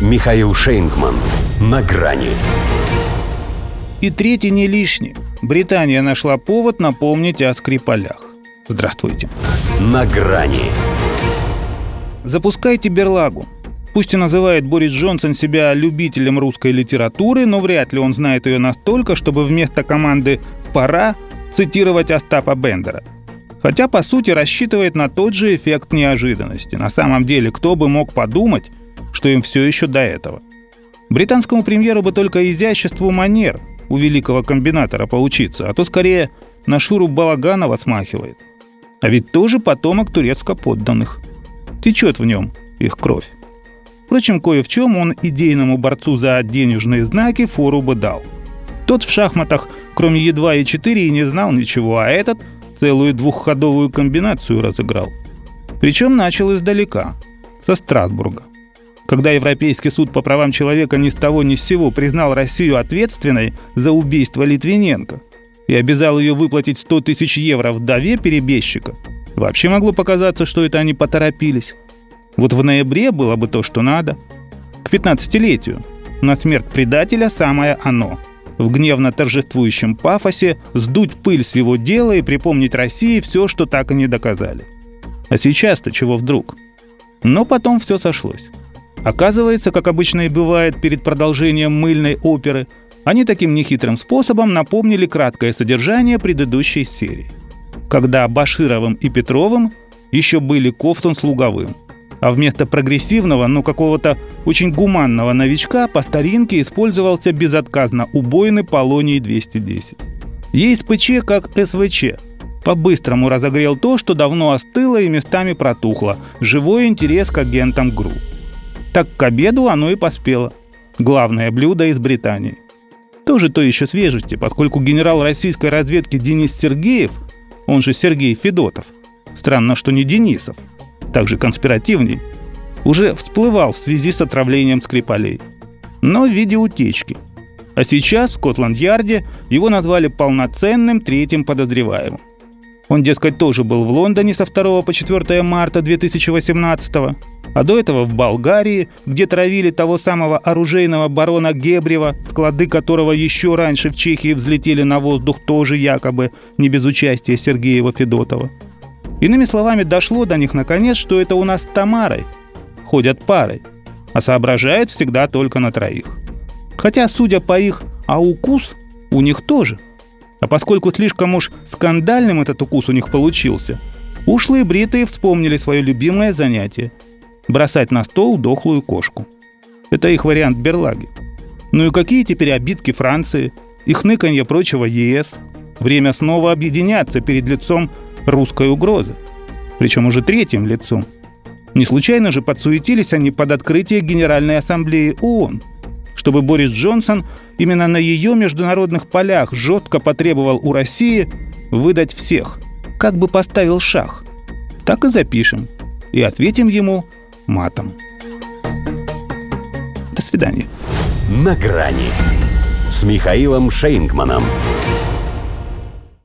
Михаил Шейнгман. На грани. И третий не лишний. Британия нашла повод напомнить о Скрипалях. Здравствуйте. На грани. Запускайте берлагу. Пусть и называет Борис Джонсон себя любителем русской литературы, но вряд ли он знает ее настолько, чтобы вместо команды «пора» цитировать Остапа Бендера. Хотя, по сути, рассчитывает на тот же эффект неожиданности. На самом деле, кто бы мог подумать, что им все еще до этого. Британскому премьеру бы только изяществу манер у великого комбинатора поучиться, а то скорее на Шуру Балаганова смахивает. А ведь тоже потомок турецко-подданных. Течет в нем их кровь. Впрочем, кое в чем он идейному борцу за денежные знаки фору бы дал. Тот в шахматах, кроме Е2 и 4, и не знал ничего, а этот целую двухходовую комбинацию разыграл. Причем начал издалека, со Страсбурга. Когда Европейский суд по правам человека ни с того ни с сего признал Россию ответственной за убийство Литвиненко и обязал ее выплатить 100 тысяч евро вдове перебежчика, вообще могло показаться, что это они поторопились. Вот в ноябре было бы то, что надо. К 15-летию. На смерть предателя самое оно. В гневно торжествующем пафосе сдуть пыль с его дела и припомнить России все, что так и не доказали. А сейчас-то чего вдруг? Но потом все сошлось. Оказывается, как обычно и бывает перед продолжением мыльной оперы, они таким нехитрым способом напомнили краткое содержание предыдущей серии. Когда Башировым и Петровым еще были Кофтун с Луговым – а вместо прогрессивного, но какого-то очень гуманного новичка по старинке использовался безотказно убойный Полоний-210. ЕСПЧ как СВЧ. По-быстрому разогрел то, что давно остыло и местами протухло. Живой интерес к агентам ГРУ. Так к обеду оно и поспело. Главное блюдо из Британии. Тоже то еще свежести, поскольку генерал российской разведки Денис Сергеев, он же Сергей Федотов, странно, что не Денисов – также конспиративней, уже всплывал в связи с отравлением Скрипалей. Но в виде утечки. А сейчас в Скотланд-Ярде его назвали полноценным третьим подозреваемым. Он, дескать, тоже был в Лондоне со 2 по 4 марта 2018 а до этого в Болгарии, где травили того самого оружейного барона Гебрева, склады которого еще раньше в Чехии взлетели на воздух тоже якобы не без участия Сергеева Федотова. Иными словами, дошло до них наконец, что это у нас Тамарой ходят парой, а соображают всегда только на троих. Хотя, судя по их «а укус» у них тоже. А поскольку слишком уж скандальным этот укус у них получился, ушлые бритые вспомнили свое любимое занятие – бросать на стол дохлую кошку. Это их вариант берлаги. Ну и какие теперь обидки Франции, их ныканье прочего ЕС? Время снова объединяться перед лицом русской угрозы. Причем уже третьим лицом. Не случайно же подсуетились они под открытие Генеральной Ассамблеи ООН, чтобы Борис Джонсон именно на ее международных полях жестко потребовал у России выдать всех, как бы поставил шах. Так и запишем. И ответим ему матом. До свидания. На грани с Михаилом Шейнгманом.